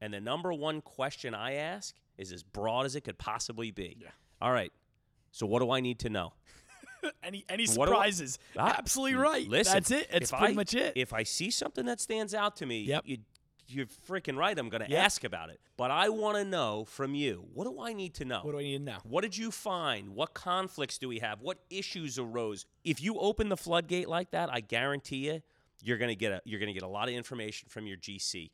And the number one question I ask is as broad as it could possibly be. Yeah. All right. So what do I need to know? any any do I- surprises? Ah, Absolutely right. Listen, That's it. That's pretty I- much it. If I see something that stands out to me, Yep. you, you're freaking right. I'm going to Yep. ask about it. But I want to know from you what do I need to know? what do I need to know? What did you find? What conflicts do we have? What issues arose? If you open the floodgate like that, I guarantee you, you're gonna get a you're gonna get a lot of information from your GC.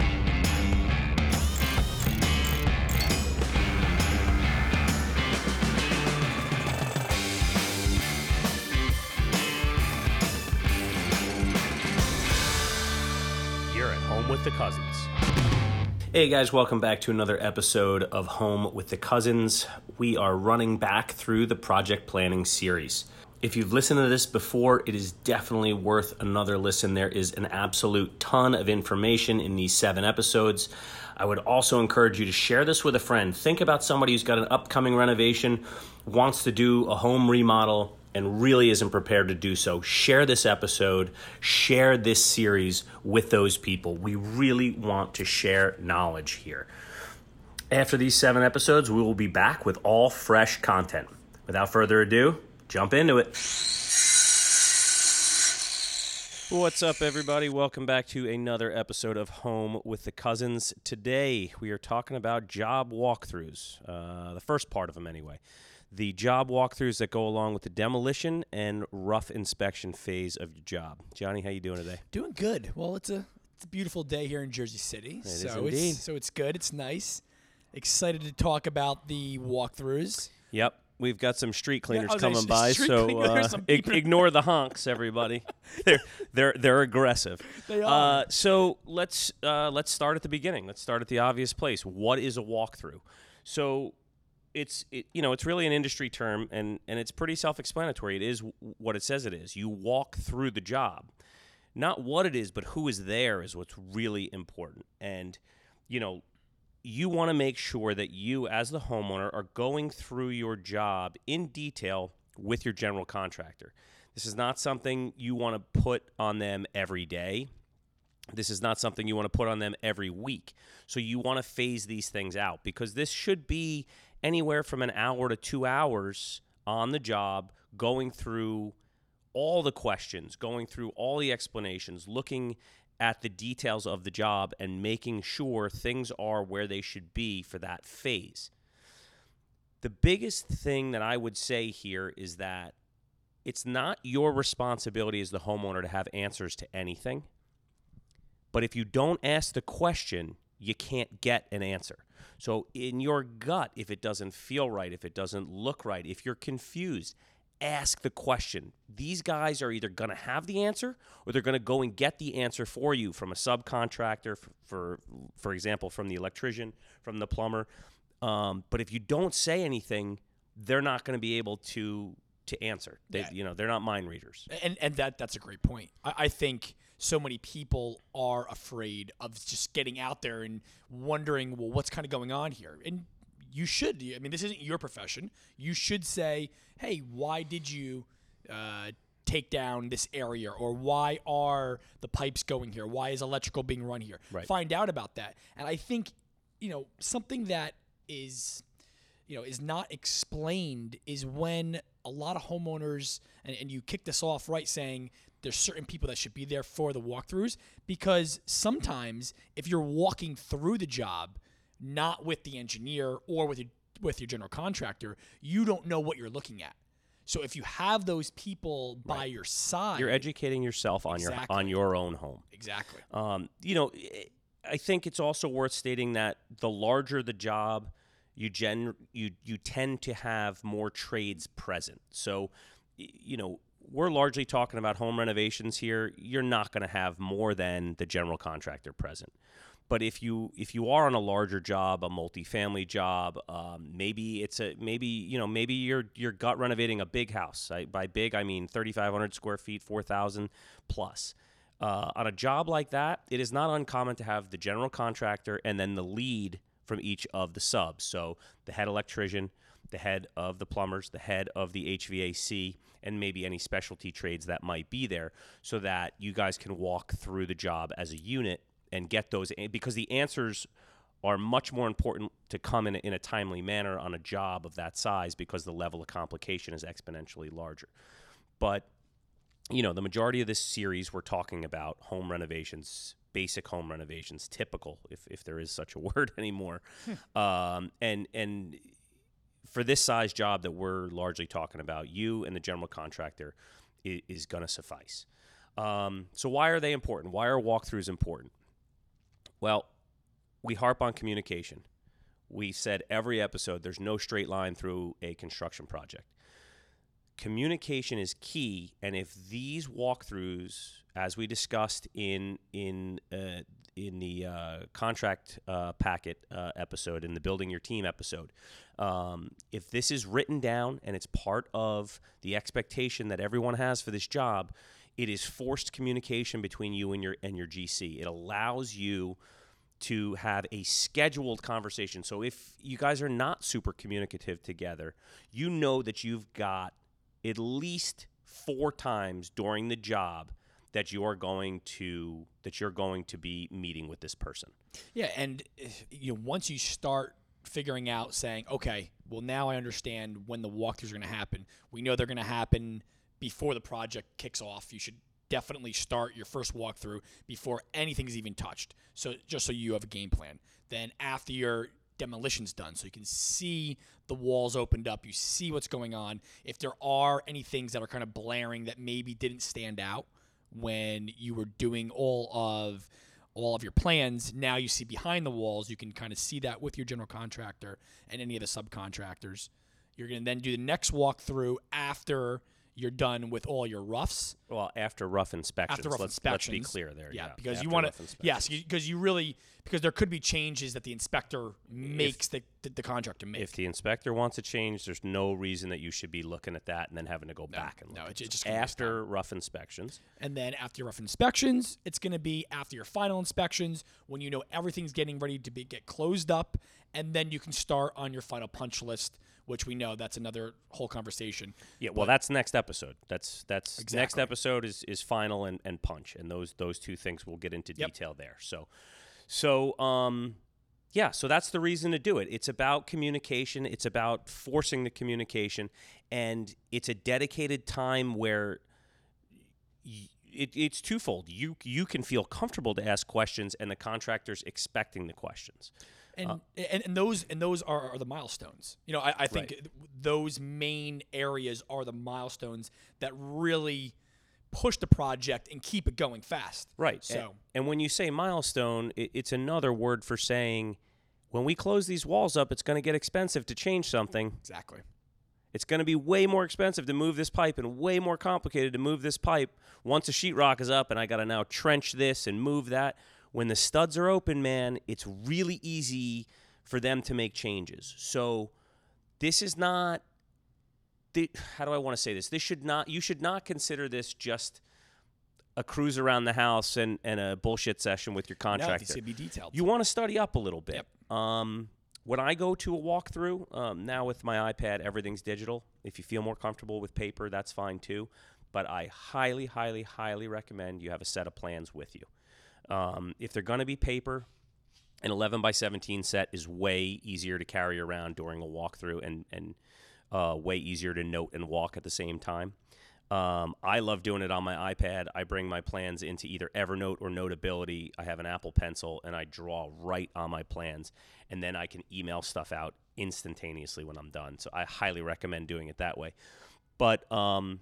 With the cousins. Hey guys, welcome back to another episode of Home with the Cousins. We are running back through the project planning series. If you've listened to this before, it is definitely worth another listen. There is an absolute ton of information in these seven episodes. I would also encourage you to share this with a friend. Think about somebody who's got an upcoming renovation, wants to do a home remodel, and really isn't prepared to do so, share this episode, share this series with those people. We really want to share knowledge here. After these seven episodes, we will be back with all fresh content. Without further ado, jump into it. What's up, everybody? Welcome back to another episode of Home with the Cousins. Today, we are talking about job walkthroughs, uh, the first part of them, anyway the job walkthroughs that go along with the demolition and rough inspection phase of your job. Johnny, how you doing today? Doing good. Well, it's a it's a beautiful day here in Jersey City. is so indeed. it's so it's good. It's nice. Excited to talk about the walkthroughs. Yep. We've got some street cleaners I coming by, so uh, ig- ignore the honks, everybody. they're they're they're aggressive. They Uh, are. so let's uh, let's start at the beginning. Let's start at the obvious place. What is a walkthrough? So it's it, you know it's really an industry term, and and it's pretty self-explanatory. It is w- what it says it is. You walk through the job, not what it is, but who is there is what's really important. And you know you want to make sure that you, as the homeowner, are going through your job in detail with your general contractor. This is not something you want to put on them every day. This is not something you want to put on them every week. So you want to phase these things out because this should be anywhere from an hour to two hours on the job, going through all the questions, going through all the explanations, looking at the details of the job and making sure things are where they should be for that phase. The biggest thing that I would say here is that it's not your responsibility as the homeowner to have answers to anything. But if you don't ask the question, you can't get an answer. So, in your gut, if it doesn't feel right, if it doesn't look right, if you're confused, ask the question. These guys are either going to have the answer or they're going to go and get the answer for you from a subcontractor, for for, example, from the electrician, from the plumber. Um, but if you don't say anything, they're not going to be able to to answer. They, Yeah. you know, they're not mind readers. And and that that's a great point. I, I think so many people are afraid of just getting out there and wondering, well, what's kind of going on here? And you should. I mean, this isn't your profession. You should say, hey, why did you uh, take down this area, or why are the pipes going here? Why is electrical being run here? Right. Find out about that. And I think, you know, something that is you know is not explained is when a lot of homeowners and, and you kick this off right saying there's certain people that should be there for the walkthroughs because sometimes if you're walking through the job not with the engineer or with your with your general contractor you don't know what you're looking at so if you have those people by your side You're educating yourself on your on your own home. exactly Um, you know, I- I think it's also worth stating that the larger the job, you gen you you tend to have more trades present. So, you know, we're largely talking about home renovations here. You're not going to have more than the general contractor present. But if you if you are on a larger job, a multifamily job, um, maybe it's a maybe you know maybe you're you're gut renovating a big house. I, by big, I mean 3,500 square feet, 4,000 plus. Uh, on a job like that, it is not uncommon to have the general contractor and then the lead from each of the subs. So the head electrician, the head of the plumbers, the head of the HVAC, and maybe any specialty trades that might be there, so that you guys can walk through the job as a unit and get those because the answers are much more important to come in a, in a timely manner on a job of that size because the level of complication is exponentially larger. But you know, the majority of this series we're talking about home renovations, basic home renovations, typical, if, if there is such a word anymore. um, and and for this size job that we're largely talking about, you and the general contractor is, is going to suffice. Um, so why are they important? Why are walkthroughs important? Well, we harp on communication. We said every episode there's no straight line through a construction project communication is key and if these walkthroughs as we discussed in in uh, in the uh, contract uh, packet uh, episode in the building your team episode um, if this is written down and it's part of the expectation that everyone has for this job it is forced communication between you and your and your GC it allows you to have a scheduled conversation. So if you guys are not super communicative together you know that you've got at least four times during the job that you are going to that you're going to be meeting with this person. Yeah, and you know once you start figuring out saying, okay, well now I understand when the walkthroughs are going to happen. We know they're going to happen before the project kicks off. You should definitely start your first walkthrough before anything's even touched. So just so you have a game plan. Then after your demolition's done. So you can see the walls opened up. You see what's going on. If there are any things that are kind of blaring that maybe didn't stand out when you were doing all of all of your plans now you see behind the walls you can kind of see that with your general contractor and any of the subcontractors. You're going to then do the next walkthrough after you're done with all your roughs. Well, after rough inspections. After rough let's, inspections. Let's be clear there. Yeah, Yeah, because you want to. Yes, because you really because there could be changes that the inspector makes the, the the contractor make. If the inspector wants a change, there's no reason that you should be looking at that and then having to go back and look. no, at it just after rough inspections. And then after your rough inspections, it's going to be after your final inspections when you know everything's getting ready to be get closed up, and then you can start on your final punch list, which we know that's another whole conversation. Yeah, well, that's next episode. That's that's next episode is is final and, and punch, and those those two things we'll get into Yep. detail there. So, so um, yeah, so that's the reason to do it. It's about communication. It's about forcing the communication, and it's a dedicated time where y- it, it's twofold. You you can feel comfortable to ask questions, and the contractor's expecting the questions. And, uh, and and those and those are, are the milestones. You know, I, I think those main areas are the milestones that really push the project and keep it going fast. Right. So and, when you say milestone, it, it's another word for saying when we close these walls up, it's going to get expensive to change something. exactly. It's going to be way more expensive to move this pipe and way more complicated to move this pipe once the sheetrock is up and I got to now trench this and move that. When the studs are open, man, it's really easy for them to make changes. So this is not the, how do I want to say this? This should not you should not consider this just a cruise around the house and, and a bullshit session with your contractor. should be detailed. You want to study up a little bit. Um, when I go to a walkthrough, um, now with my iPad, everything's digital. If you feel more comfortable with paper, that's fine too. But I highly, highly, highly recommend you have a set of plans with you. Um, if they're going to be paper, an 11 by 17 set is way easier to carry around during a walkthrough and, and uh, way easier to note and walk at the same time. Um, I love doing it on my iPad. I bring my plans into either Evernote or Notability. I have an Apple Pencil and I draw right on my plans, and then I can email stuff out instantaneously when I'm done. So I highly recommend doing it that way. But um,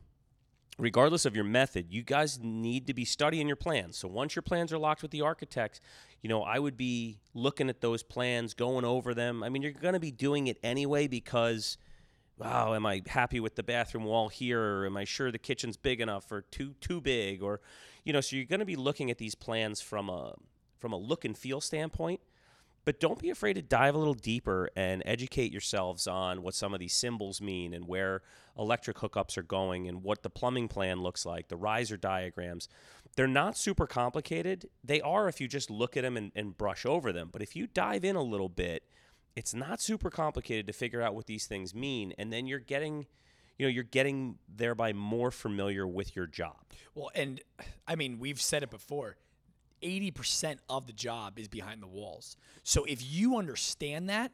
regardless of your method, you guys need to be studying your plans. So once your plans are locked with the architects, you know, I would be looking at those plans, going over them. I mean, you're going to be doing it anyway because, wow, am I happy with the bathroom wall here? Or am I sure the kitchen's big enough or too too big? Or, you know, so you're going to be looking at these plans from a from a look and feel standpoint. But don't be afraid to dive a little deeper and educate yourselves on what some of these symbols mean and where electric hookups are going and what the plumbing plan looks like, the riser diagrams. They're not super complicated. They are if you just look at them and, and brush over them. But if you dive in a little bit, it's not super complicated to figure out what these things mean. And then you're getting, you know, you're getting thereby more familiar with your job. Well, and I mean, we've said it before. 80% of the job is behind the walls. So if you understand that,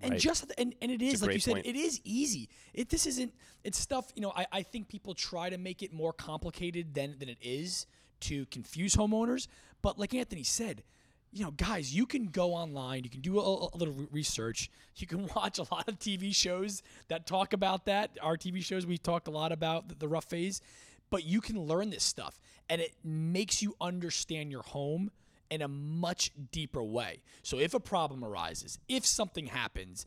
and Right. just and, and it is like you said, point. it is easy. It this isn't it's stuff, you know, I, I think people try to make it more complicated than than it is to confuse homeowners. But like Anthony said, you know, guys, you can go online, you can do a, a little research, you can watch a lot of TV shows that talk about that. Our TV shows, we talked a lot about the, the rough phase, but you can learn this stuff and it makes you understand your home in a much deeper way. So if a problem arises, if something happens,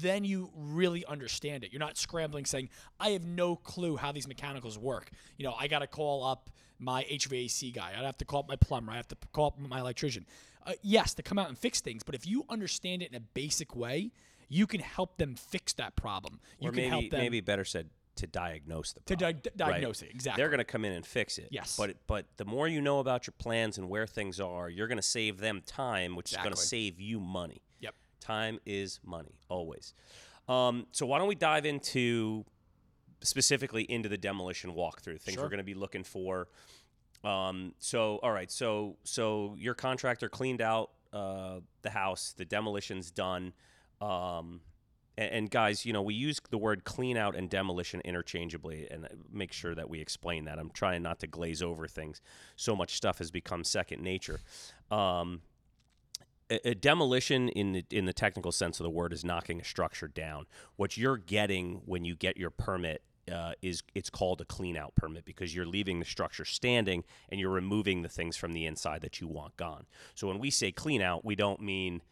then you really understand it. You're not scrambling saying, I have no clue how these mechanicals work. You know, I got to call up my HVAC guy. I'd have to call up my plumber. I have to call up my electrician. Uh, yes, to come out and fix things, but if you understand it in a basic way, you can help them fix that problem. You or can maybe help them maybe better said to diagnose the to problem. di- diagnose it. Exactly. They're going to come in and fix it. Yes. But but the more you know about your plans and where things are, you're going to save them time, which is going to save you money. Yep. Time is money always. Um, so why don't we dive into specifically into the demolition walkthrough things Sure. we're going to be looking for. Um, so all right, so so your contractor cleaned out uh, the house, the demolition's done. Um, and, and guys, you know, we use the word clean out and demolition interchangeably, and uh, make sure that we explain that. I'm trying not to glaze over things. So much stuff has become second nature. Um, a, demolition, in the, in the technical sense of the word, is knocking a structure down. What you're getting when you get your permit uh, is it's called a clean out permit because you're leaving the structure standing and you're removing the things from the inside that you want gone. So when we say clean out, we don't mean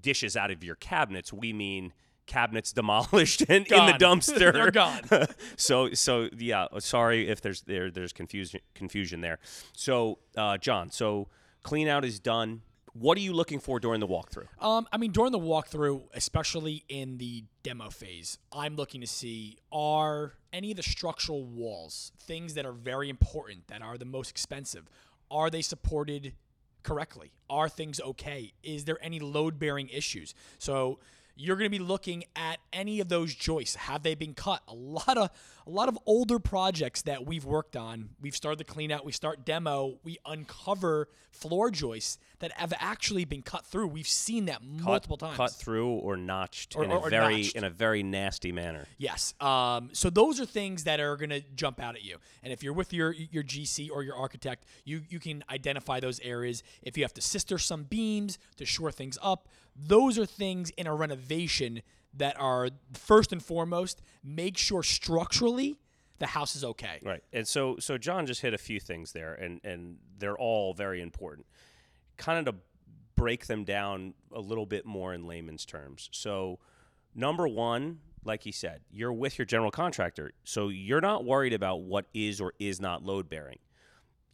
dishes out of your cabinets. We mean cabinets demolished and in the dumpster. They're gone. so so yeah, sorry if there's there there's confusion confusion there. So uh, John, so clean out is done. What are you looking for during the walkthrough? Um, I mean, during the walkthrough, especially in the demo phase, I'm looking to see are any of the structural walls, things that are very important, that are the most expensive, are they supported correctly? Are things okay? Is there any load bearing issues? So you're going to be looking at any of those joists. Have they been cut? A lot of a lot of older projects that we've worked on. We've started the clean out. We start demo. We uncover floor joists that have actually been cut through. We've seen that multiple times. Cut through or notched Or- in a or- or very notched. in a very nasty manner. Yes. Um, so those are things that are going to jump out at you. And if you're with your your GC or your architect, you you can identify those areas. If you have to sister some beams to shore things up, those are things in a renovation that are first and foremost make sure structurally the house is okay. Right. And so so John just hit a few things there and and they're all very important. Kind of to break them down a little bit more in layman's terms. So number 1, like he said, you're with your general contractor. So you're not worried about what is or is not load bearing.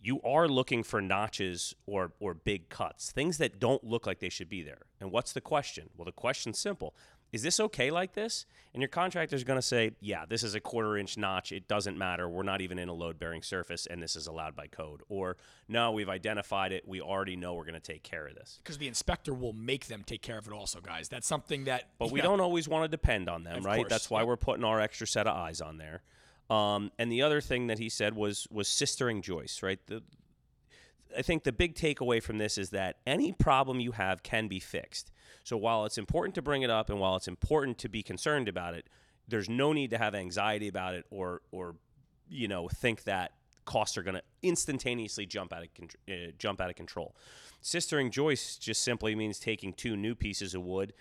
You are looking for notches or or big cuts, things that don't look like they should be there. And what's the question? Well, the question's simple. Is this okay like this? And your contractor is going to say, yeah, this is a quarter inch notch. It doesn't matter. We're not even in a load bearing surface, and this is allowed by code. Or, no, we've identified it. We already know we're going to take care of this. Because the inspector will make them take care of it also, guys. That's something that But we yeah, don't always want to depend on them, Of right? course, That's why we're putting our extra set of eyes on there. Um, and the other thing that he said was was sistering joists, right? The, I think the big takeaway from this is that any problem you have can be fixed. So while it's important to bring it up and while it's important to be concerned about it, there's no need to have anxiety about it or or you know think that costs are going to instantaneously jump out of con- uh, jump out of control. Sistering joists just simply means taking two new pieces of wood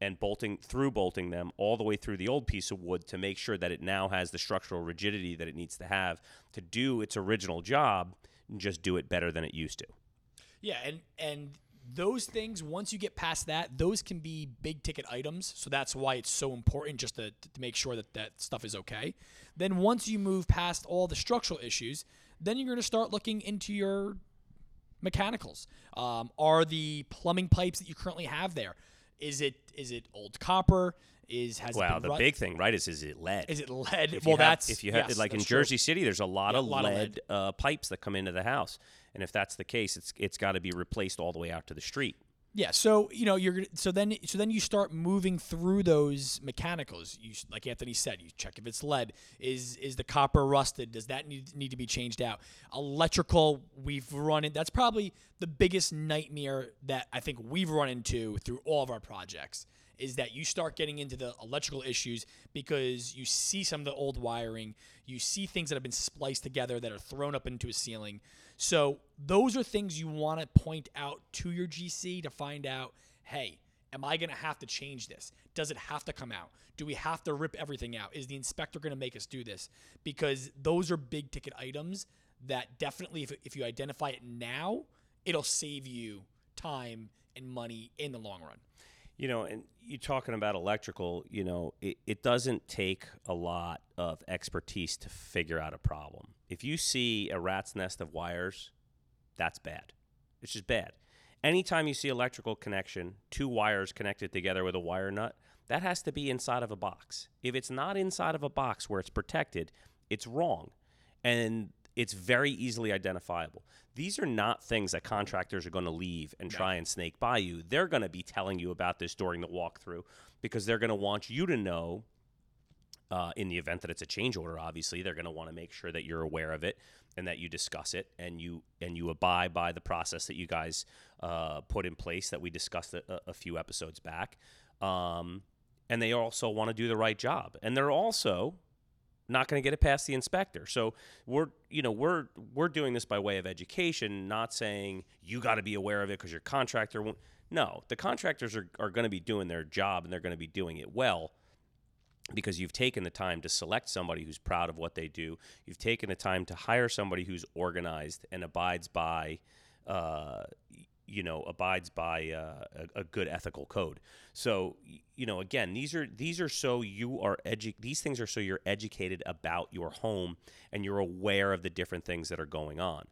and bolting through bolting them all the way through the old piece of wood to make sure that it now has the structural rigidity that it needs to have to do its original job and just do it better than it used to. Yeah, and and those things once you get past that, those can be big ticket items. So that's why it's so important just to, to make sure that that stuff is okay. Then once you move past all the structural issues, then you're going to start looking into your mechanicals. Um, are the plumbing pipes that you currently have there? Is it is it old copper? Is has Wow, been the rut- big thing, right, is is it lead? is it lead? if well, have, that's if you have yes, like in true. Jersey City, there's a lot Yeah, of a lot of lead, Uh, pipes that come into the house, and if that's the case, it's it's got to be replaced all the way out to the street. Yeah, so you know you're so then so then you start moving through those mechanicals. You like Anthony said, you check if it's lead. Is is the copper rusted? Does that need need to be changed out? Electrical, we've run it. That's probably the biggest nightmare that I think we've run into through all of our projects. Is that you start getting into the electrical issues because you see some of the old wiring, you see things that have been spliced together that are thrown up into a ceiling. So those are things you want to point out to your GC to find out, hey, am I going to have to change this? Does it have to come out? Do we have to rip everything out? Is the inspector going to make us do this? Because those are big ticket items that definitely, if, if you identify it now, it'll save you time and money in the long run. You know, and you're talking about electrical, you know, it, it doesn't take a lot of expertise to figure out a problem. If you see a rat's nest of wires, that's bad. It's just bad. Anytime you see electrical connection, two wires connected together with a wire nut, that has to be inside of a box. If it's not inside of a box where it's protected, it's wrong. And it's very easily identifiable. These are not things that contractors are going to leave and try and snake by you. They're going to be telling you about this during the walkthrough because they're going to want you to know uh, in the event that it's a change order obviously they're going to want to make sure that you're aware of it and that you discuss it and you and you abide by the process that you guys uh, put in place that we discussed a, a few episodes back um, and they also want to do the right job and they're also not going to get it past the inspector so we're you know we're we're doing this by way of education not saying you got to be aware of it because your contractor won't no the contractors are, are going to be doing their job and they're going to be doing it well because you've taken the time to select somebody who's proud of what they do. You've taken the time to hire somebody who's organized and abides by, uh, you know, abides by uh, a, a good ethical code. So, you know, again, these are these are so you are edu- These things are so you're educated about your home and you're aware of the different things that are going on.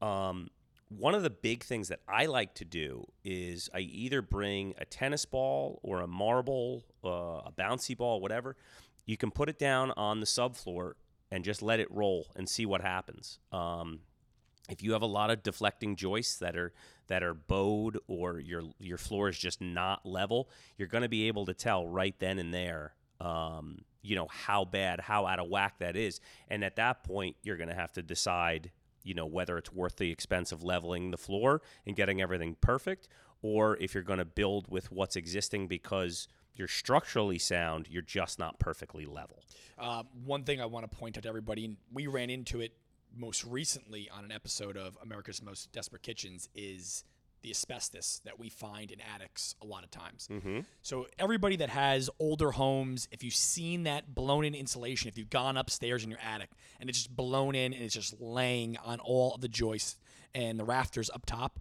Um, one of the big things that I like to do is I either bring a tennis ball or a marble, uh, a bouncy ball, whatever. You can put it down on the subfloor and just let it roll and see what happens. Um, if you have a lot of deflecting joists that are that are bowed or your your floor is just not level, you're going to be able to tell right then and there. Um, you know how bad, how out of whack that is, and at that point, you're going to have to decide you know whether it's worth the expense of leveling the floor and getting everything perfect or if you're going to build with what's existing because you're structurally sound you're just not perfectly level Uh, one thing I want to point out to everybody, and we ran into it most recently on an episode of America's Most Desperate Kitchens, is the asbestos that we find in attics a lot of times. mm-hmm. So everybody that has older homes, if you've seen that blown in insulation, if you've gone upstairs in your attic and it's just blown in and it's just laying on all of the joists and the rafters up top,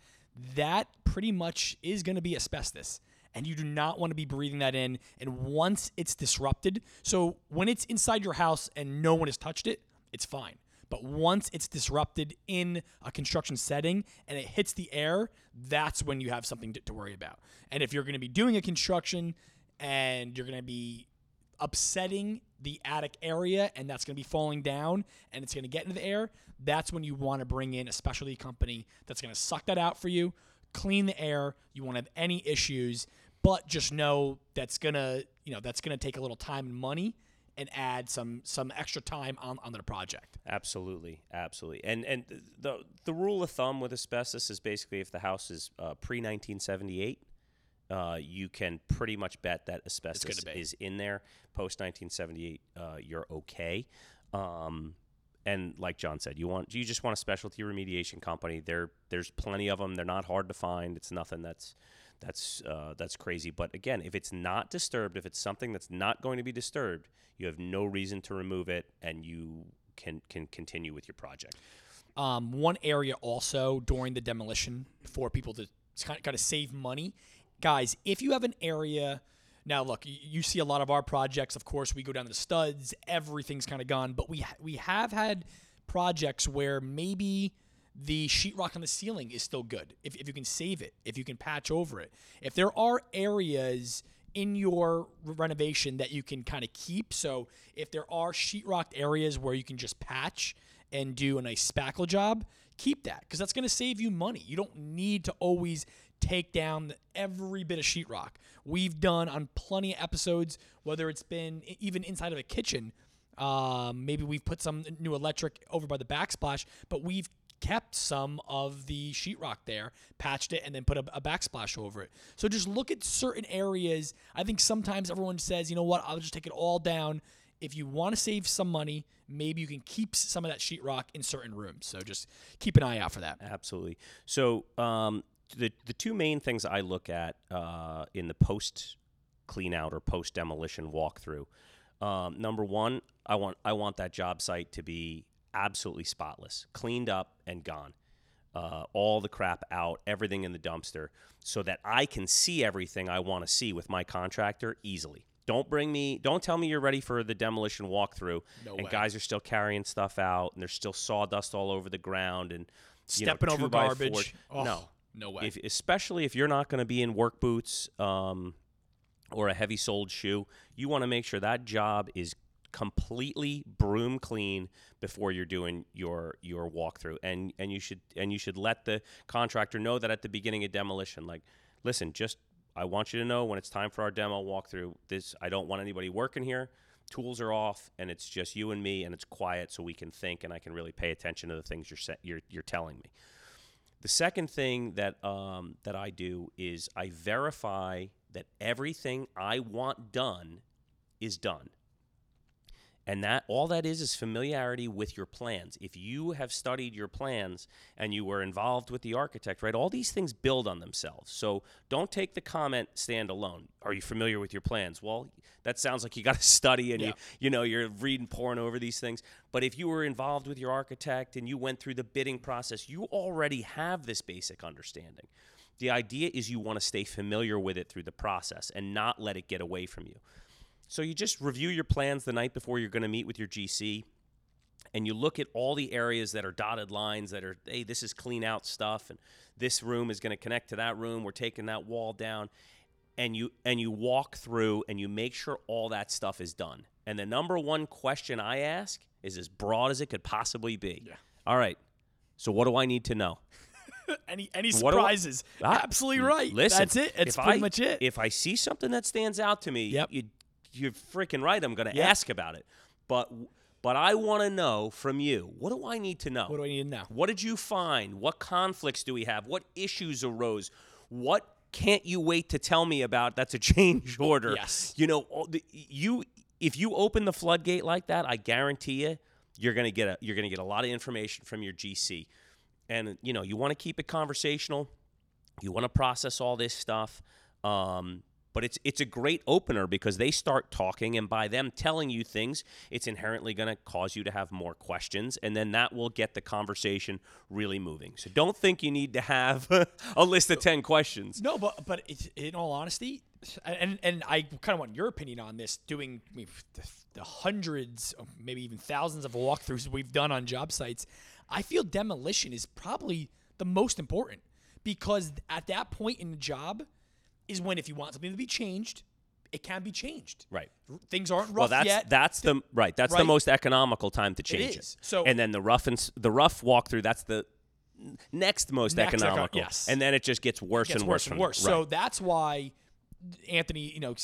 that pretty much is going to be asbestos. And you do not want to be breathing that in. And once it's disrupted, so when it's inside your house and no one has touched it, it's fine. But once it's disrupted in a construction setting and it hits the air, that's when you have something to, to worry about. And if you're going to be doing a construction and you're going to be upsetting the attic area and that's going to be falling down and it's going to get into the air, that's when you want to bring in a specialty company that's going to suck that out for you, clean the air. You won't have any issues, but just know that's going to, you know, that's going to take a little time and money and add some some extra time on on the project. absolutely absolutely and and the the rule of thumb with asbestos is basically if the house is uh, pre 1978 uh, you can pretty much bet that asbestos is in there. Post 1978, uh, you're okay. Um, and like John said, you want you just want a specialty remediation company. There, there's plenty of them. They're not hard to find. It's nothing that's that's uh, that's crazy. But again, if it's not disturbed, if it's something that's not going to be disturbed, you have no reason to remove it, and you can can continue with your project. Um, one area also during the demolition for people to kind of, kind of save money, guys. If you have an area, now look, you, see a lot of our projects. Of course, we go down to the studs. Everything's kind of gone, but we we have had projects where maybe the sheetrock on the ceiling is still good. If, if you can save it, if you can patch over it, if there are areas in your renovation that you can kind of keep. So if there are sheetrocked areas where you can just patch and do a nice spackle job, keep that because that's going to save you money. You don't need to always take down every bit of sheetrock. We've done on plenty of episodes, whether it's been even inside of a kitchen. Um, maybe we've put some new electric over by the backsplash, but we've kept some of the sheetrock there, patched it, and then put a, a backsplash over it. So just look at certain areas. I think sometimes everyone says, you know what, I'll just take it all down. If you want to save some money, maybe you can keep some of that sheetrock in certain rooms. So just keep an eye out for that. Absolutely. So um, the the two main things I look at uh, in the post clean out or post demolition walkthrough. Um, number one, I want I want that job site to be absolutely spotless, cleaned up and gone. Uh, all the crap out, everything in the dumpster, so that I can see everything I want to see with my contractor easily. Don't bring me. Don't tell me you're ready for the demolition walkthrough, No and way. guys are still carrying stuff out, and there's still sawdust all over the ground, and you know, Stepping over two by four- garbage. Oh, no, no way. if, especially if you're not going to be in work boots um, or a heavy soled shoe, you want to make sure that job is completely broom clean before you're doing your your walkthrough. And and you should and you should let the contractor know that at the beginning of demolition like listen just I want you to know when it's time for our demo walkthrough this I don't want anybody working here. Tools are off and it's just you and me and it's quiet so we can think and I can really pay attention to the things you're sa- you're, you're telling me. The second thing that um, that I do is I verify that everything I want done is done. And that all that is is familiarity with your plans. If you have studied your plans and you were involved with the architect, right? All these things build on themselves. So don't take the comment stand alone. Are you familiar with your plans? Well, that sounds like you got to study and you Yeah. you know you're reading poring over these things. But if you were involved with your architect and you went through the bidding process, you already have this basic understanding. The idea is you want to stay familiar with it through the process and not let it get away from you. So you just review your plans the night before you're going to meet with your GC and you look at all the areas that are dotted lines that are hey this is clean out stuff and this room is going to connect to that room we're taking that wall down and you and you walk through and you make sure all that stuff is done and the number one question i ask is as broad as it could possibly be Yeah. all right so what do i need to know any any do I- surprises? Ah, Absolutely right. Listen, That's it. That's pretty I- much it. If I see something that stands out to me, Yep. you, you're freaking right. I'm going to Yep. ask about it. But but I want to know from you. What do I need to know? what do I need to know? What did you find? What conflicts do we have? What issues arose? What can't you wait to tell me about? That's a change order. Yes. You know, you if you open the floodgate like that, I guarantee you, you're gonna get a you're gonna get a lot of information from your GC, and you know you want to keep it conversational. You want to process all this stuff. Um, but it's it's a great opener because they start talking, and by them telling you things, it's inherently going to cause you to have more questions, and then that will get the conversation really moving. So don't think you need to have a list of ten questions. No, but but in all honesty, and and I kind of want your opinion on this. Doing I mean, the, the hundreds, maybe even thousands of walkthroughs we've done on job sites, I feel demolition is probably the most important because at that point in the job is when if you want something to be changed, it can be changed. Right. Things aren't rough Well, that's yet. that's the right. That's the most economical time to change it. So- and then the rough and the rough walkthrough. That's the next most Next eco- economical. yes. And then it just gets worse gets and worse worse and worse. there. So that's why Anthony, you know,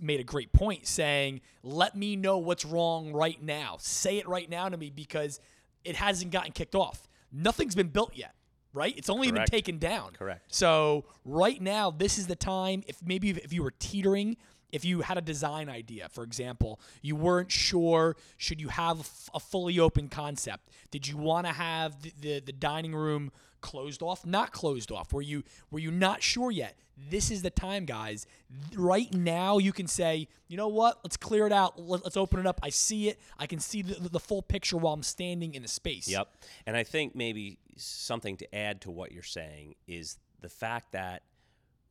made a great point saying, "Let me know what's wrong right now. Say it right now to me because it hasn't gotten kicked off. Nothing's been built yet." Right? It's only Correct. been taken down. Correct. So right now, this is the time. If maybe if, if you were teetering, if you had a design idea, for example, you weren't sure should you have a fully open concept? Did you want to have the, the the dining room closed off, not closed off? Were you were you not sure yet? This is the time, guys. Right now, you can say, you know what? Let's clear it out. Let- Let's open it up. I see it. I can see the, the full picture while I'm standing in the space. Yep. And I think maybe something to add to what you're saying is the fact that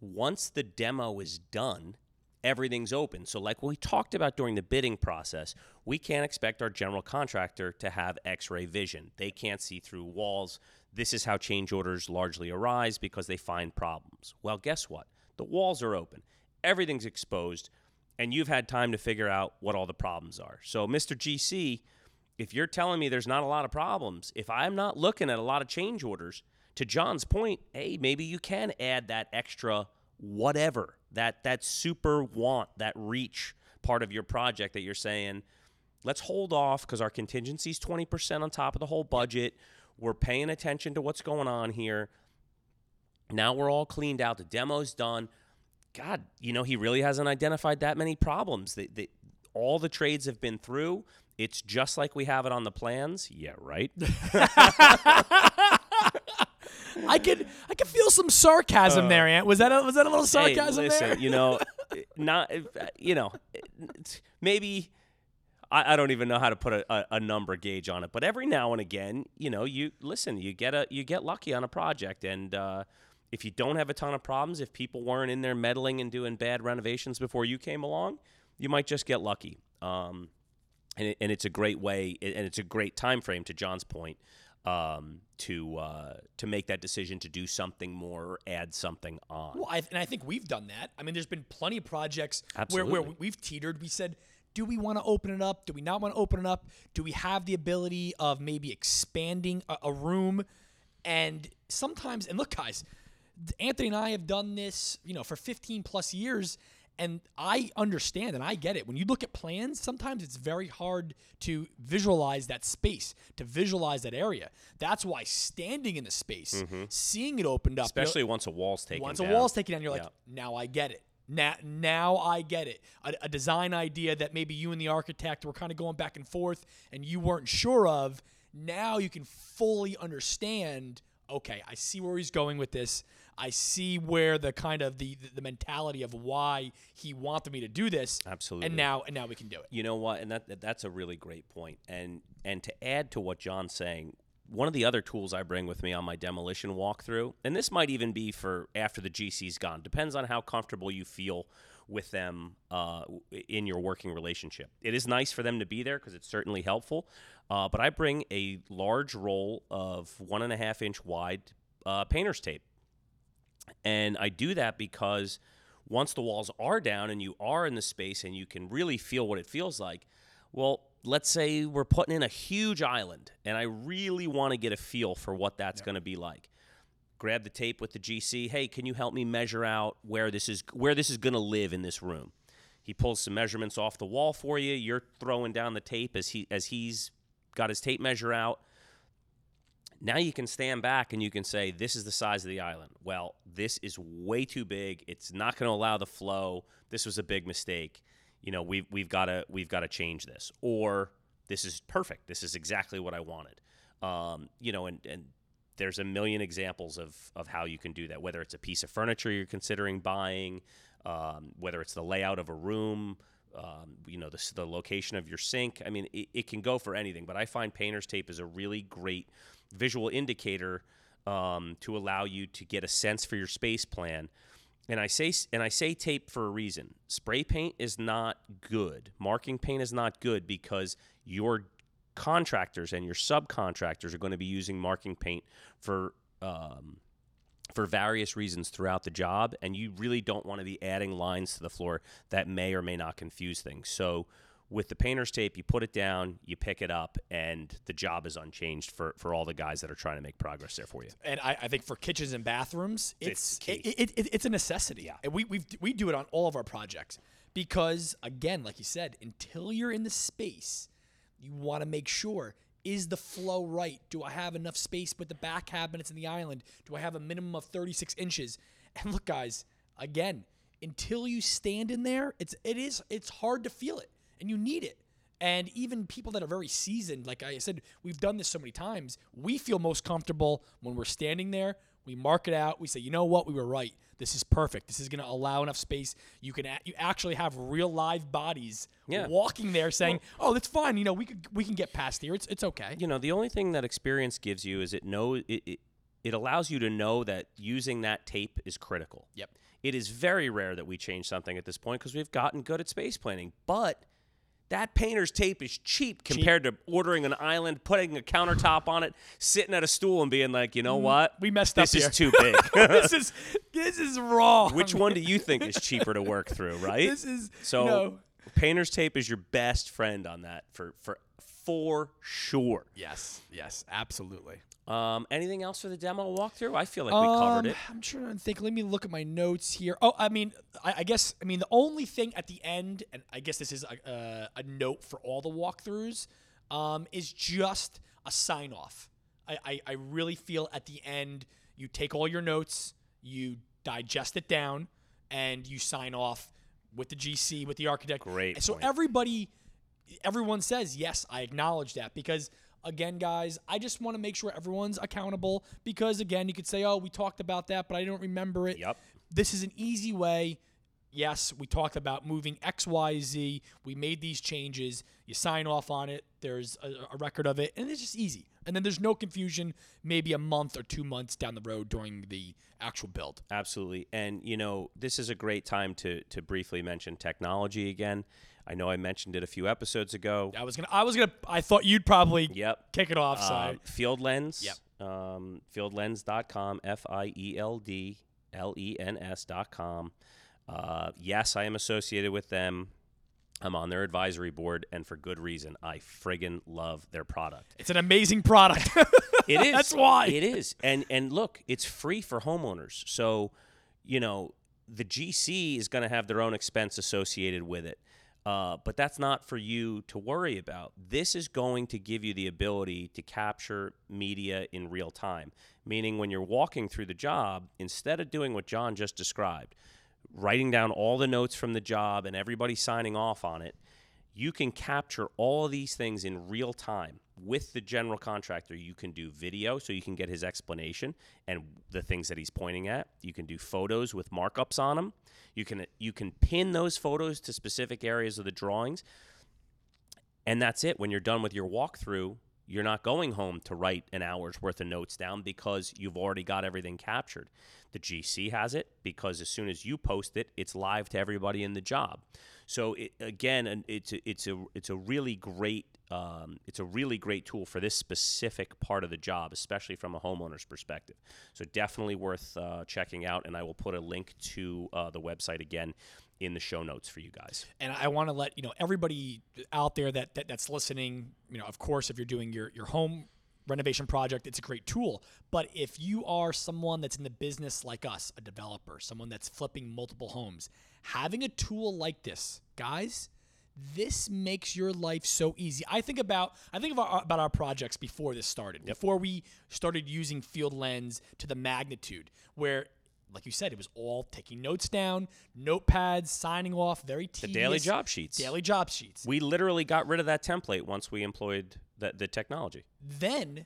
once the demo is done, everything's open. So, like we talked about during the bidding process, we can't expect our general contractor to have x ray vision. They can't see through walls. This is how change orders largely arise because they find problems. Well, guess what? The walls are open, everything's exposed, and you've had time to figure out what all the problems are. So, Mr. GC, if you're telling me there's not a lot of problems, if I'm not looking at a lot of change orders to John's point, hey, maybe you can add that extra whatever, that that super want, that reach part of your project that you're saying, let's hold off because our contingency is 20% on top of the whole budget. We're paying attention to what's going on here. Now we're all cleaned out. The demo's done. God, you know, he really hasn't identified that many problems. That, that all the trades have been through. It's just like we have it on the plans. Yeah, right. I could I could feel some sarcasm there, Ant. Was that a, was that a little sarcasm hey, listen, there? you know, not you know, maybe I, I don't even know how to put a, a, a number gauge on it, but every now and again, you know, you listen, you get a you get lucky on a project, and uh, if you don't have a ton of problems, if people weren't in there meddling and doing bad renovations before you came along, you might just get lucky. Um, and, it, and it's a great way, and it's a great time frame. To John's point, um, to uh, to make that decision to do something more or add something on. Well, I, and I think we've done that. I mean, there's been plenty of projects where, where we've teetered. We said, do we want to open it up? Do we not want to open it up? Do we have the ability of maybe expanding a, a room? And sometimes, and look, guys, Anthony and I have done this, you know, for 15 plus years. And I understand and I get it. When you look at plans, sometimes it's very hard to visualize that space, to visualize that area. That's why standing in the space, mm-hmm. seeing it opened up, Especially once a wall's taken once down. a wall's taken down, you're like, now I get it. Now, now I get it. A, a design idea that maybe you and the architect were kind of going back and forth and you weren't sure of. Now you can fully understand. Okay, I see where he's going with this. I see where the kind of the the mentality of why he wanted me to do this. Absolutely. And now and now we can do it. You know what? And that that- that's a really great point. And and to add to what John's saying, one of the other tools I bring with me on my demolition walkthrough, and this might even be for after the GC's gone, depends on how comfortable you feel with them uh, in your working relationship. It is nice for them to be there because it's certainly helpful. Uh, but I bring a large roll of one and a half inch wide uh, painter's tape. And I do that because once the walls are down and you are in the space and you can really feel what it feels like, well, let's say we're putting in a huge island and I really want to get a feel for what that's going to be like. Grab the tape with the GC. Hey, can you help me measure out where this is where this is going to live in this room? He pulls some measurements off the wall for you. You're throwing down the tape as he as he's got his tape measure out. Now you can stand back and you can say, This is the size of the island. Well, this is way too big. It's not going to allow the flow. This was a big mistake. You know, we've, we've got to we've got to change this. Or this is perfect. This is exactly what I wanted. Um, you know, and, and there's a million examples of, of how you can do that, whether it's a piece of furniture you're considering buying, um, whether it's the layout of a room, um, you know, the, the location of your sink. I mean, it, it can go for anything, but I find painter's tape is a really great visual indicator um, to allow you to get a sense for your space plan. And I say and I say tape for a reason. Spray paint is not good. Marking paint is not good because your contractors and your subcontractors are going to be using marking paint for um, for various reasons throughout the job, and you really don't want to be adding lines to the floor that may or may not confuse things. So with the painter's tape, you put it down, you pick it up, and the job is unchanged for, for all the guys that are trying to make progress there for you. And I, I think for kitchens and bathrooms, It's it's it, it, it, it's a necessity. Yeah. And we we we do it on all of our projects because again, like you said, until you're in the space, you want to make sure is the flow right? Do I have enough space with the back cabinets in the island? Do I have a minimum of 36 inches? And look, guys, again, until you stand in there, it's it is it's hard to feel it, and you need it. And even people that are very seasoned, like I said, we've done this so many times. We feel most comfortable when we're standing there. We mark it out. We say, you know what, we were right. This is perfect. This is going to allow enough space. You can a- you actually have real live bodies Yeah. walking there, saying, "Oh, that's fine. You know, we could we can get past here. It's it's okay." You know, the only thing that experience gives you is it know it, it, it allows you to know that using that tape is critical. Yep. It is very rare that we change something at this point because we've gotten good at space planning, but that painter's tape is cheap compared to ordering an island, putting a countertop on it, sitting at a stool and being like, you know what? Mm, We messed this up This is too big. this is this is wrong. Which one do you think is cheaper to work through, right? This is so no. painter's tape is your best friend on that for for for sure. Yes, yes, absolutely. Um, anything else for the demo walkthrough? I feel like we covered Um, it. I'm trying to think. Let me look at my notes here. Oh, I mean, I, I guess I mean the only thing at the end, and I guess this is a, a, a note for all the walkthroughs, um, is just a sign off. I, I, I really feel at the end you take all your notes, you digest it down, and you sign off with the GC with the architect. Great So point. everybody everyone says yes i acknowledge that because again guys i just want to make sure everyone's accountable because again you could say oh we talked about that but i don't remember it. Yep. this is an easy way. Yes we talked about moving xyz we made these changes. You sign off on it. There's a, a record of it and it's just easy. And then there's no confusion maybe a month or two months down the road during the actual build. Absolutely. And you know, this is a great time to to briefly mention technology again. I know I mentioned it a few episodes ago. i was gonna i was gonna i thought you'd probably Yep. kick it off so Um, Field Lens. Yep. Um, fieldlens.com, F I E L D L E N S.com. Uh, yes, I am associated with them. I'm on their advisory board, and for good reason. I friggin' love their product. it's an amazing product It is. That's why. It is. And and look, it's free for homeowners. So, you know, the GC is going to have their own expense associated with it. Uh, but that's not for you to worry about. This is going to give you the ability to capture media in real time, meaning when you're walking through the job, instead of doing what John just described, writing down all the notes from the job and everybody signing off on it, you can capture all of these things in real time with the general contractor. You can do video so you can get his explanation and the things that he's pointing at. You can do photos with markups on them. You can you can pin those photos to specific areas of the drawings. And that's it. When you're done with your walkthrough, you're not going home to write an hour's worth of notes down because you've already got everything captured. The GC has it because as soon as you post it, it's live to everybody in the job. So it, again, it's a, it's a it's a really great um, it's a really great tool for this specific part of the job, especially from a homeowner's perspective. So definitely worth uh, checking out, and I will put a link to uh, the website again in the show notes for you guys. and I want to let you know everybody out there that, that that's listening. You know, of course, if you're doing your your home renovation project, it's a great tool. But if you are someone that's in the business like us, a developer, someone that's flipping multiple homes, having a tool like this, guys. This makes your life so easy. I think about I think about our, about our projects before this started. Before we started using Field Lens to the magnitude, where like you said, it was all taking notes down, notepads, signing off, very The tedious. daily job sheets. Daily job sheets. We literally got rid of that template once we employed the, the technology. Then,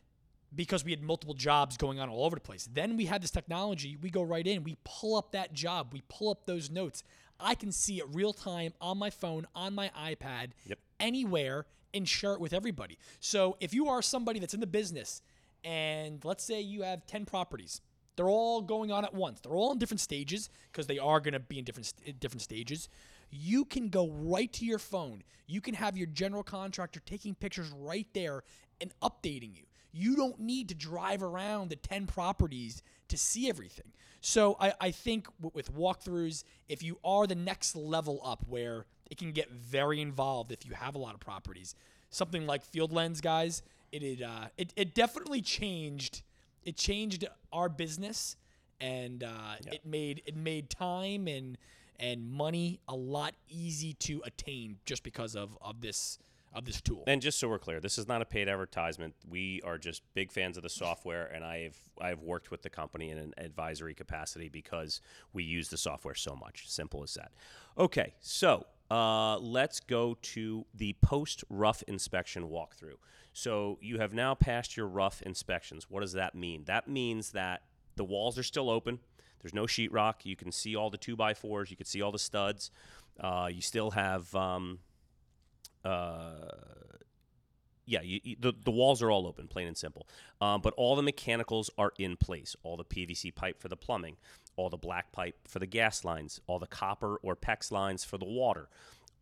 because we had multiple jobs going on all over the place, then we had this technology. We go right in, we pull up that job, we pull up those notes. I can see it real time on my phone, on my iPad, Yep. anywhere, and share it with everybody. So if you are somebody that's in the business, and let's say you have 10 properties, they're all going on at once. They're all in different stages because they are going to be in different st- different stages. You can go right to your phone. You can have your general contractor taking pictures right there and updating you. You don't need to drive around the 10 properties to see everything. So I, I think w- with walkthroughs, if you are the next level up where it can get very involved if you have a lot of properties, something like Field Lens, guys, it it, uh, it, it definitely changed it changed our business and uh, it made it made time and and money a lot easy to attain just because of of this of this tool. And just so we're clear, this is not a paid advertisement. We are just big fans of the software, and I've I've worked with the company in an advisory capacity because we use the software so much. Simple as that. Okay, so uh, let's go to the post rough inspection walkthrough. So you have now passed your rough inspections. What does that mean? That means that the walls are still open. There's no sheetrock. You can see all the two by fours. You can see all the studs. Uh, you still have. Um, uh, yeah, you, you, the, the walls are all open, plain and simple. Um, but all the mechanicals are in place. All the PVC pipe for the plumbing, all the black pipe for the gas lines, all the copper or PEX lines for the water,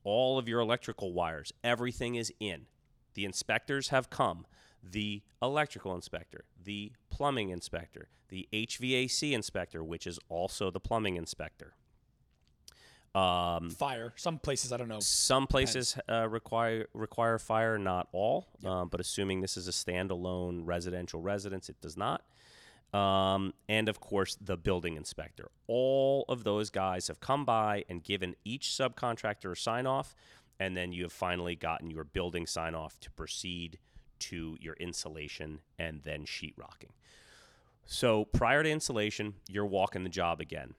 all of your electrical wires, everything is in. The inspectors have come. The electrical inspector, the plumbing inspector, the HVAC inspector, which is also the plumbing inspector. Um, Fire. Some places I don't know. some places uh, require require fire, not all. Um, but assuming this is a standalone residential residence, it does not. Um, and of course, the building inspector. All of those guys have come by and given each subcontractor a sign off, and then you have finally gotten your building sign off to proceed to your insulation and then sheetrocking. So prior to insulation, you're walking the job again.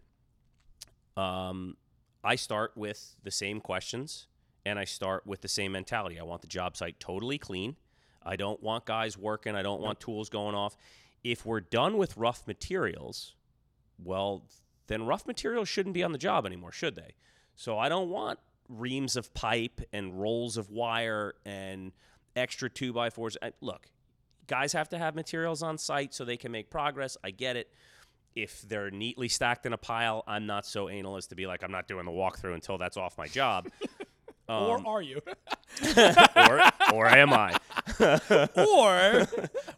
Um, I start with the same questions and I start with the same mentality. I want the job site totally clean. I don't want guys working. I don't want tools going off. If we're done with rough materials, well, then rough materials shouldn't be on the job anymore, should they? So I don't want reams of pipe and rolls of wire and extra two by fours. I, look, guys have to have materials on site so they can make progress. I get it. If they're neatly stacked in a pile, I'm not so anal as to be like, I'm not doing the walkthrough until that's off my job. or are you? or, or am I? or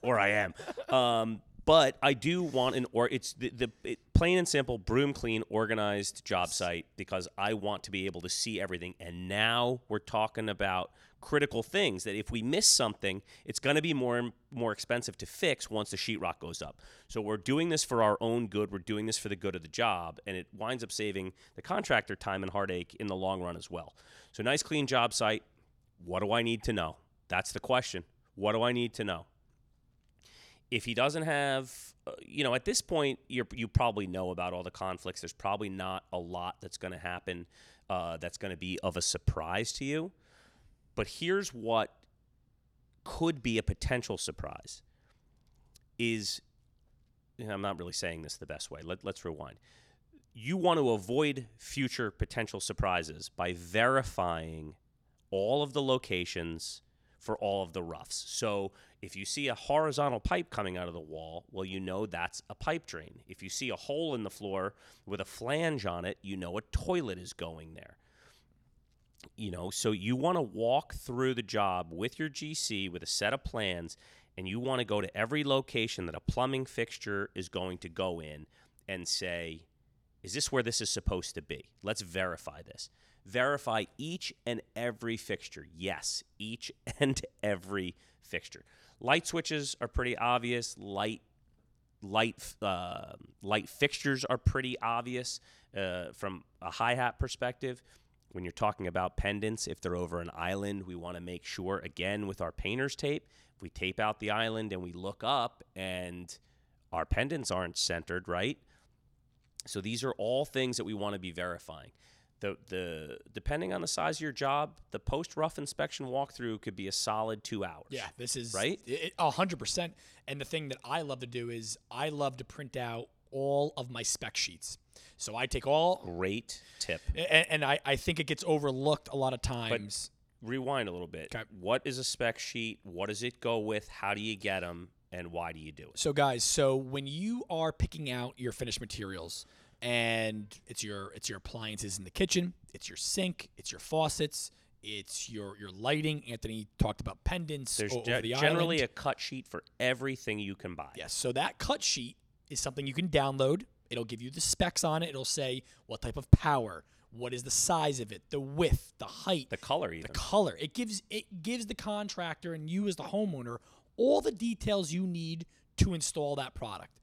or I am. Um, but I do want an or it's the, the it, plain and simple broom clean organized job site because I want to be able to see everything. And now we're talking about critical things that if we miss something, it's going to be more more expensive to fix once the sheetrock goes up. So we're doing this for our own good. We're doing this for the good of the job, and it winds up saving the contractor time and heartache in the long run as well. So nice clean job site. What do I need to know? That's the question. What do I need to know? If he doesn't have, uh, you know, at this point, you you probably know about all the conflicts. There's probably not a lot that's going to happen uh, that's going to be of a surprise to you. But here's what could be a potential surprise: is I'm not really saying this the best way. Let, let's rewind. You want to avoid future potential surprises by verifying all of the locations for all of the roughs. So if you see a horizontal pipe coming out of the wall, well, you know that's a pipe drain. If you see a hole in the floor with a flange on it, you know a toilet is going there. You know, so you want to walk through the job with your GC with a set of plans, and you want to go to every location that a plumbing fixture is going to go in and say, is this where this is supposed to be? Let's verify this. Verify each and every fixture. Yes, each and every fixture. Light switches are pretty obvious. Light light uh, light fixtures are pretty obvious uh, from a hi hat perspective. When you're talking about pendants, if they're over an island, we want to make sure again with our painter's tape. If we tape out the island and we look up and our pendants aren't centered right, so these are all things that we want to be verifying the the depending on the size of your job, the post rough inspection walkthrough could be a solid two hours. Yeah, this is Right? A hundred percent. And the thing that I love to do is I love to print out all of my spec sheets. So I take all, Great tip. and, and I, I think it gets overlooked a lot of times. Rewind a little bit. Okay. What is a spec sheet? What does it go with? How do you get them? And why do you do it? So, guys, so when you are picking out your finished materials, and it's your it's your appliances in the kitchen, it's your sink, it's your faucets, it's your your lighting. Anthony talked about pendants There's over the generally island. a cut sheet for everything you can buy. Yes. So that cut sheet is something you can download. It'll give you the specs on it. It'll say what type of power, what is the size of it, the width, the height, The color even. the color. It gives it gives the contractor and you as the homeowner all the details you need to install that product.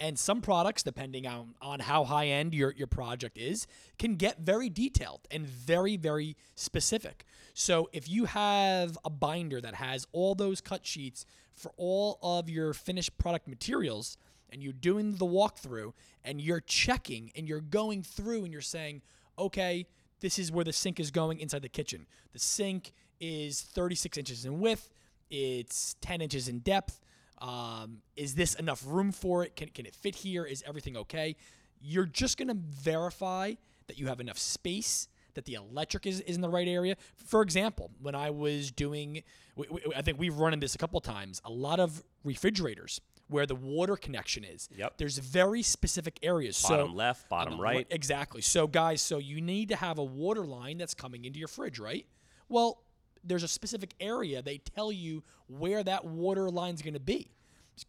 And some products, depending on, on how high end your, your project is, can get very detailed and very, very specific. So if you have a binder that has all those cut sheets for all of your finished product materials, and you're doing the walkthrough and you're checking and you're going through and you're saying, okay, this is where the sink is going inside the kitchen. The sink is 36 inches in width, it's 10 inches in depth. Um, is this enough room for it? Can, can it fit here? Is everything okay? You're just going to verify that you have enough space, that the electric is, is in the right area. For example, when I was doing, we, we, I think we've run in this a couple times, a lot of refrigerators where the water connection is. Yep. There's very specific areas. Bottom so, left, bottom right. Exactly. So, guys, so you need to have a water line that's coming into your fridge, right? Well, there's a specific area they tell you where that water line's going to be.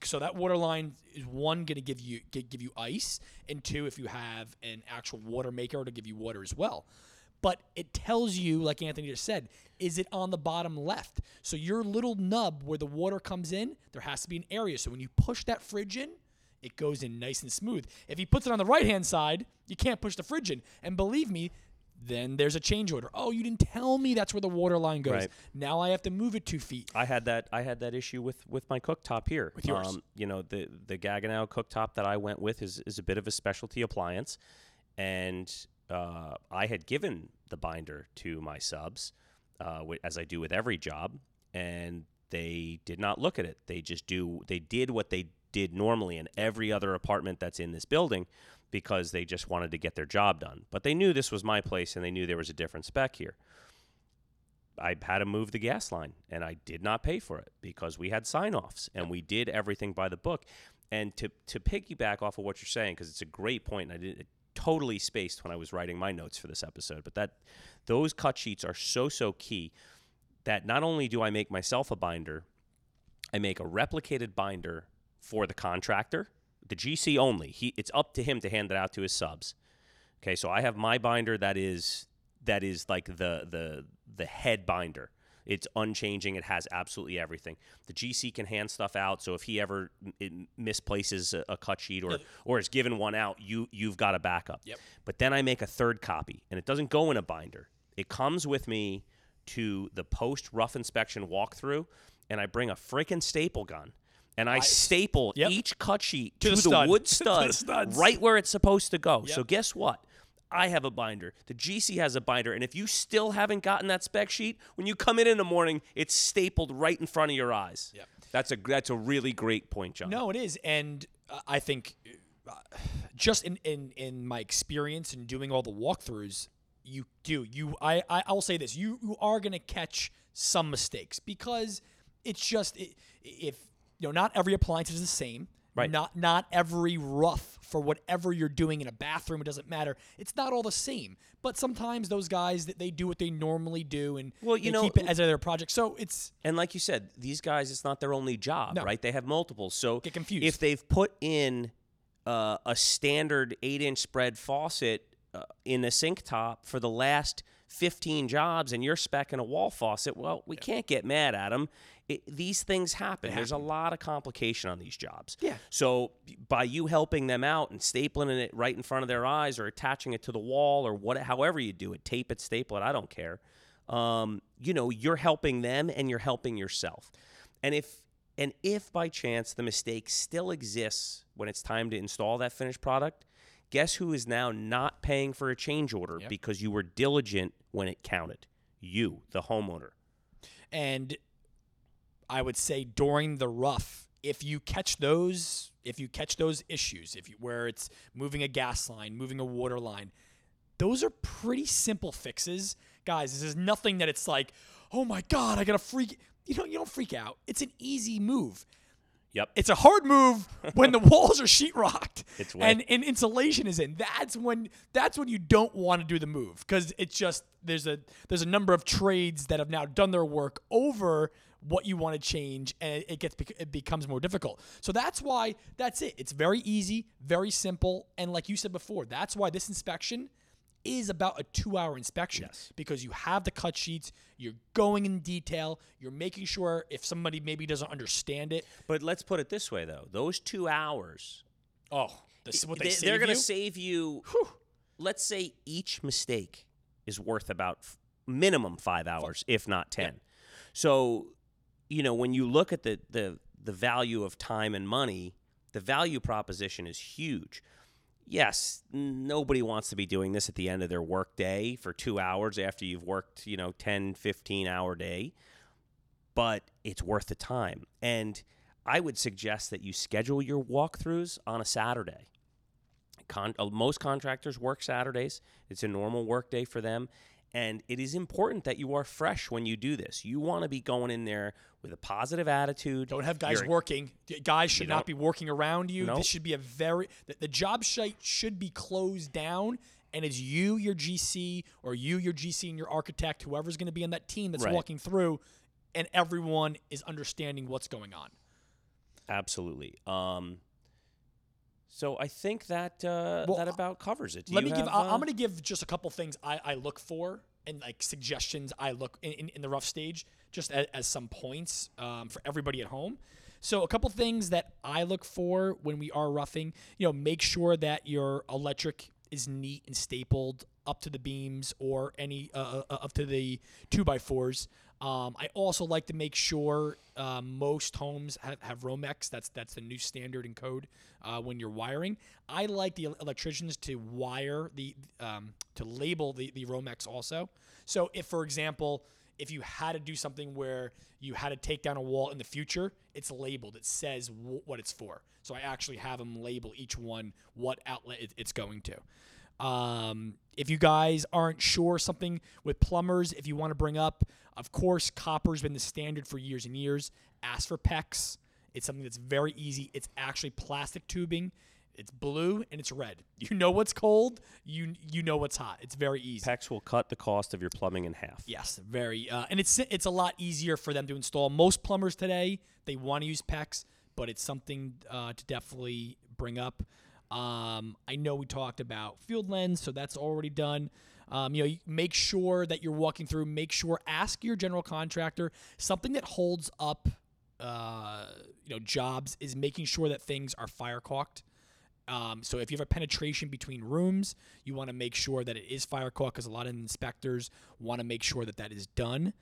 So that water line is one going to give you give you ice, and two, if you have an actual water maker, to give you water as well. But it tells you, like Anthony just said, is it on the bottom left? So your little nub where the water comes in, there has to be an area. So when you push that fridge in, it goes in nice and smooth. If he puts it on the right hand side, you can't push the fridge in. And believe me, then there's a change order. Oh, you didn't tell me that's where the water line goes. Right. Now I have to move it two feet. I had that. I had that issue with with my cooktop here. With yours. Um, you know, the the Gaggenau cooktop that I went with is is a bit of a specialty appliance, and uh, I had given the binder to my subs, uh, as I do with every job, and they did not look at it. They just do. They did what they did normally in every other apartment that's in this building because they just wanted to get their job done. But they knew this was my place and they knew there was a different spec here. I had to move the gas line and I did not pay for it because we had sign offs and we did everything by the book. And to, to piggyback off of what you're saying, because it's a great point, and I did totally spaced when I was writing my notes for this episode, but that those cut sheets are so, so key that not only do I make myself a binder, I make a replicated binder for the contractor, the GC only. He it's up to him to hand it out to his subs. Okay, so I have my binder that is that is like the the the head binder. It's unchanging. It has absolutely everything. The GC can hand stuff out, so if he ever m- misplaces a, a cut sheet or or is given one out, you you've got a backup. Yep. But then I make a third copy, and it doesn't go in a binder. It comes with me to the post rough inspection walkthrough, and I bring a freaking staple gun. And I staple Yep. each cut sheet To to, the stud. wood To stud studs. right where it's supposed to go. So guess what? I have a binder. The GC has a binder. And if you still haven't gotten that spec sheet, when you come in in the morning, it's stapled right in front of your eyes. Yep. That's a that's a really great point, John. No, it is, and uh, I think uh, just in, in in my experience in doing all the walkthroughs, you do you I I I'll say this: you you are gonna catch some mistakes because it's just i if you know not every appliance is the same. Right. Not not every rough for whatever you're doing in a bathroom. It doesn't matter. It's not all the same. But sometimes those guys that they do what they normally do and Well, you know- keep it as their project. So it's And like you said, these guys, it's not their only job, No. right? They have multiple. So Get confused. if they've put in uh, a standard eight inch spread faucet uh, in a sink top for the last 15 jobs and you're specking a wall faucet, well, we can't get mad at them. It, these things happen. There's a lot of complication on these jobs. Yeah. So by you helping them out and stapling it right in front of their eyes or attaching it to the wall or what, however you do it, tape it, staple it, I don't care. Um, you know, you're helping them and you're helping yourself. And if and if by chance the mistake still exists when it's time to install that finished product, guess who is now not paying for a change order Yep. because you were diligent when it counted? You, the homeowner. and I would say during the rough, if you catch those, if you catch those issues, if you where it's moving a gas line, moving a water line, those are pretty simple fixes, guys. This is nothing that it's like, oh my god, I gotta freak. You know, you don't freak out. It's an easy move. Yep. It's a hard move when the walls are sheetrocked It's wet. and, and insulation is in. That's when that's when you don't want to do the move because it's just there's a there's a number of trades that have now done their work over what you want to change and it gets it becomes more difficult. So that's why that's it. It's very easy, very simple, and like you said before, that's why this inspection is about a two hour inspection Yes. because you have the cut sheets, you're going in detail, you're making sure if somebody maybe doesn't understand it, But let's put it this way though. Those 2 hours Oh, this what they, they, save are going to save you let's say each mistake is worth about f- minimum 5 hours if not 10 so you know when you look at the, the the value of time and money the value proposition is huge yes nobody wants to be doing this at the end of their work day for 2 hours after you've worked you know 10 15 hour day but it's worth the time and I would suggest that you schedule your walkthroughs on a Saturday. Con- uh, most contractors work Saturdays. It's a normal work day for them. And it is important that you are fresh when you do this. You want to be going in there with a positive attitude. Don't have guys You're- working. Guys should not be working around you. Nope. This should be a very the, the job site should be closed down and it's you, your GC, or you, your GC, and your architect, whoever's going to be on that team that's Right. walking through, and everyone is understanding what's going on. Absolutely. Um, so I think that uh, Well, that about covers it. Do Let me give. have, I- uh, I'm going to give just a couple things I, I look for and like suggestions I look in, in, in the rough stage, just as, as some points um, for everybody at home. So a couple things that I look for when we are roughing, you know, make sure that your electric is neat and stapled up to the beams or any uh, uh, up to the two by fours. Um, I also like to make sure uh, most homes have, have Romex. That's that's the new standard and code uh, when you're wiring. I like the electricians to wire the um, to label the the Romex also. So if, for example, if you had to do something where you had to take down a wall in the future, it's labeled. It says w- what it's for. So I actually have them label each one what outlet it- it's going to. Um, if you guys aren't sure something with plumbers, if you want to bring up, of course, copper's been the standard for years and years. Ask for PEX. It's something that's very easy. It's actually plastic tubing. It's blue and it's red. You know what's cold. You you know what's hot. It's very easy. PEX will cut the cost of your plumbing in half. Yes, very, uh, and it's it's a lot easier for them to install. Most plumbers today they want to use PEX, but it's something uh, to definitely bring up. Um, I know we talked about field lens, so that's already done. Um, you know, make sure that you're walking through. Make sure ask your general contractor something that holds up. Uh, you know, jobs is making sure that things are fire caulked. Um, so if you have a penetration between rooms, you want to make sure that it is fire caulk because a lot of inspectors want to make sure that that is done.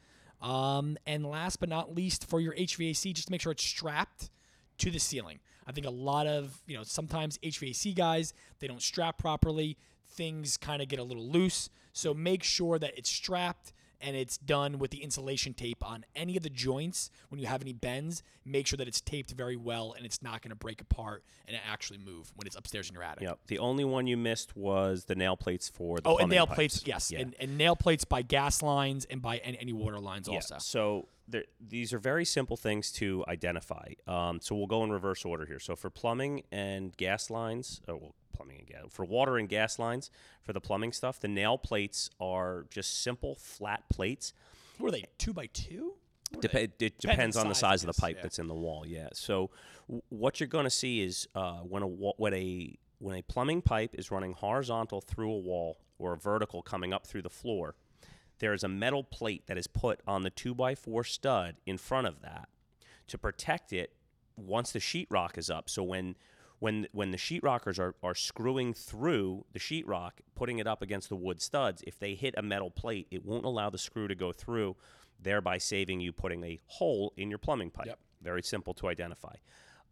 Um, and last but not least, for your HVAC, just make sure it's strapped to the ceiling. I think a lot of you know sometimes HVAC guys they don't strap properly. Things kind of get a little loose. So make sure that it's strapped and it's done with the insulation tape on any of the joints. When you have any bends, make sure that it's taped very well and it's not going to break apart and actually move when it's upstairs in your attic. Yep. The only one you missed was the nail plates for the Oh, and nail pipes. plates, yes, Yeah. and, and nail plates by gas lines and by any, any water lines Yeah. also. So there, these are very simple things to identify. Um, so we'll go in reverse order here. So for plumbing and gas lines, oh, well, plumbing and gas, for water and gas lines, for the plumbing stuff, the nail plates are just simple flat plates. Are they? Two by two? Dep- it depends on the size of the pipe yeah. that's in the wall. Yeah. So w- what you're going to see is uh, when a wa- when a when a plumbing pipe is running horizontal through a wall or a vertical coming up through the floor, there is a metal plate that is put on the two by four stud in front of that to protect it once the sheetrock is up. So when when when the sheetrockers are, are screwing through the sheetrock, putting it up against the wood studs, if they hit a metal plate, it won't allow the screw to go through, thereby saving you putting a hole in your plumbing pipe. Yep. Very simple to identify.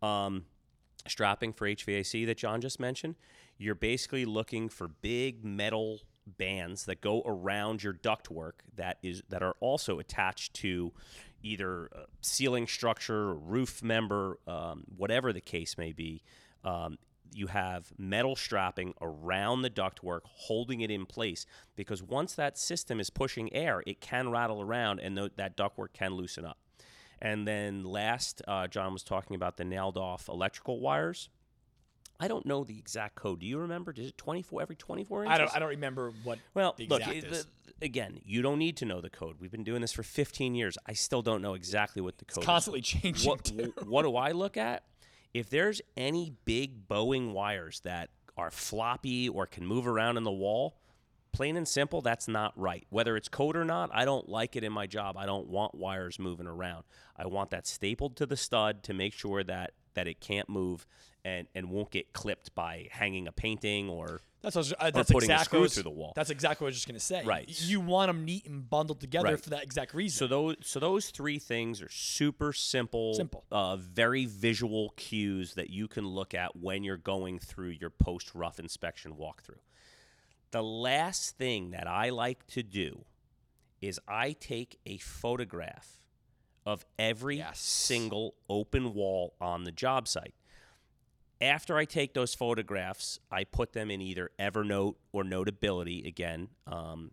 Um, strapping for HVAC that John just mentioned, you're basically looking for big metal bands that go around your ductwork that is that are also attached to either a ceiling structure, roof member, um, whatever the case may be. Um, you have metal strapping around the ductwork, holding it in place. Because once that system is pushing air, it can rattle around, and th- that ductwork can loosen up. And then last, uh, John was talking about the nailed off electrical wires. I don't know the exact code. Do you remember? Is it 24 every 24 inches? I don't. I don't remember what. Well, the look, the- again, you don't need to know the code. We've been doing this for 15 years. I still don't know exactly what the code is. Constantly changing. What, what do I look at? If there's any big bowing wires that are floppy or can move around in the wall, plain and simple, that's not right. Whether it's code or not, I don't like it in my job. I don't want wires moving around. I want that stapled to the stud to make sure that that it can't move and, and won't get clipped by hanging a painting or That's what I was, uh, that's exactly screw what I was- through the wall. That's exactly what I was just gonna say. Right. You want them neat and bundled together Right. for that exact reason. So those so those three things are super simple, Simple. uh, very visual cues that you can look at when you're going through your post rough inspection walkthrough. The last thing that I like to do is I take a photograph of every Yes. single open wall on the job site. After I take those photographs, I put them in either Evernote or Notability. Again, um,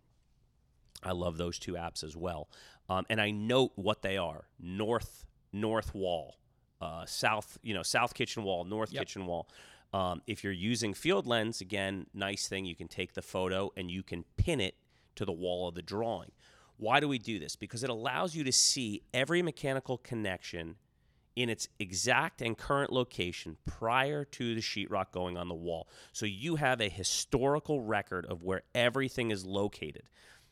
I love those two apps as well. Um, and I note what they are: north north wall, uh, south you know south kitchen wall, north Yep. kitchen wall. Um, if you're using Field Lens, again, nice thing you can take the photo and you can pin it to the wall of the drawing. Why do we do this? Because it allows you to see every mechanical connection in its exact and current location prior to the sheetrock going on the wall. So you have a historical record of where everything is located.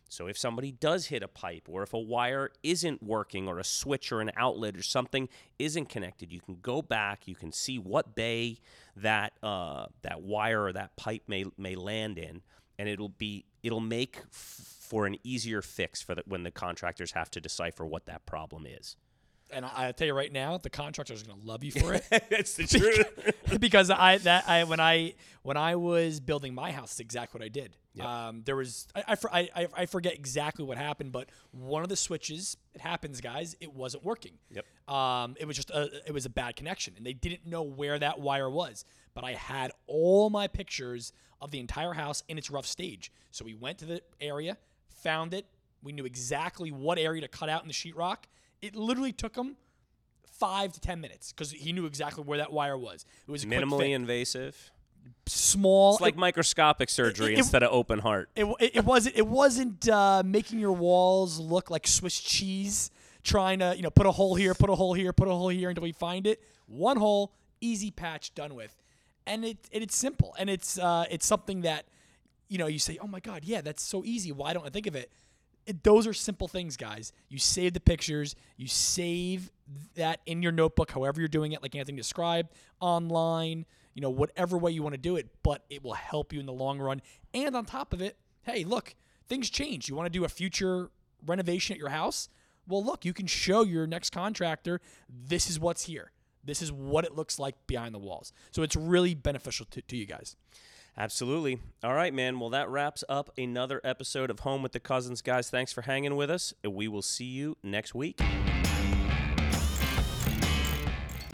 So if somebody does hit a pipe, or if a wire isn't working, or a switch or an outlet or something isn't connected, you can go back. You can see what bay that uh, that wire or that pipe may may land in, and it'll be it'll make f- for an easier fix for the, when the contractors have to decipher what that problem is. And I, I tell you right now, the contractors are going to love you for it. That's the truth. because I that I when I when I was building my house, it's exactly what I did. Um, there was I, I, I I I forget exactly what happened, but one of the switches, it happens, guys, it wasn't working. Yep. Um, it was just a, it was a bad connection, and they didn't know where that wire was. But I had all my pictures of the entire house in its rough stage. So we went to the area, found it. We knew exactly what area to cut out in the sheetrock. It literally took him five to ten minutes because he knew exactly where that wire was. It was Minimally invasive. small. It's like microscopic surgery it- instead of open heart. it, it, it wasn't it wasn't uh, making your walls look like Swiss cheese. Trying to you know put a hole here, put a hole here, put a hole here until we find it. One hole, easy patch, done with, and it it's simple and it's uh, it's something that you know you say, oh my god, yeah, that's so easy. Why don't I think of it? Those are simple things, guys. You save the pictures, you save that in your notebook, however you're doing it, like Anthony described, online, you know, whatever way you want to do it, but it will help you in the long run. And on top of it, hey, look, things change. You want to do a future renovation at your house? Well, look, you can show your next contractor this is what's here. This is what it looks like behind the walls. So it's really beneficial to, to you guys. Absolutely. All right, man. Well, that wraps up another episode of Home with the Cousins, guys. Thanks for hanging with us. and We will see you next week.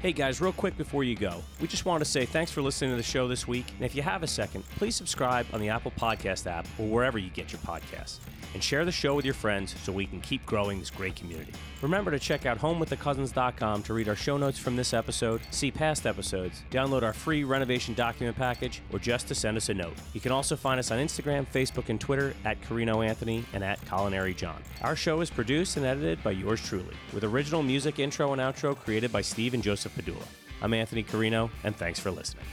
Hey guys, real quick before you go, we just wanted to say thanks for listening to the show this week. And if you have a second, please subscribe on the Apple Podcast app or wherever you get your podcasts. And share the show with your friends so we can keep growing this great community. Remember to check out homewiththecousins.com to read our show notes from this episode, see past episodes, download our free renovation document package, or just to send us a note. You can also find us on Instagram, Facebook, and Twitter at Carino Anthony and at Culinary John. Our show is produced and edited by yours truly, with original music intro and outro created by Steve and Joseph Padula. I'm Anthony Carino, and thanks for listening.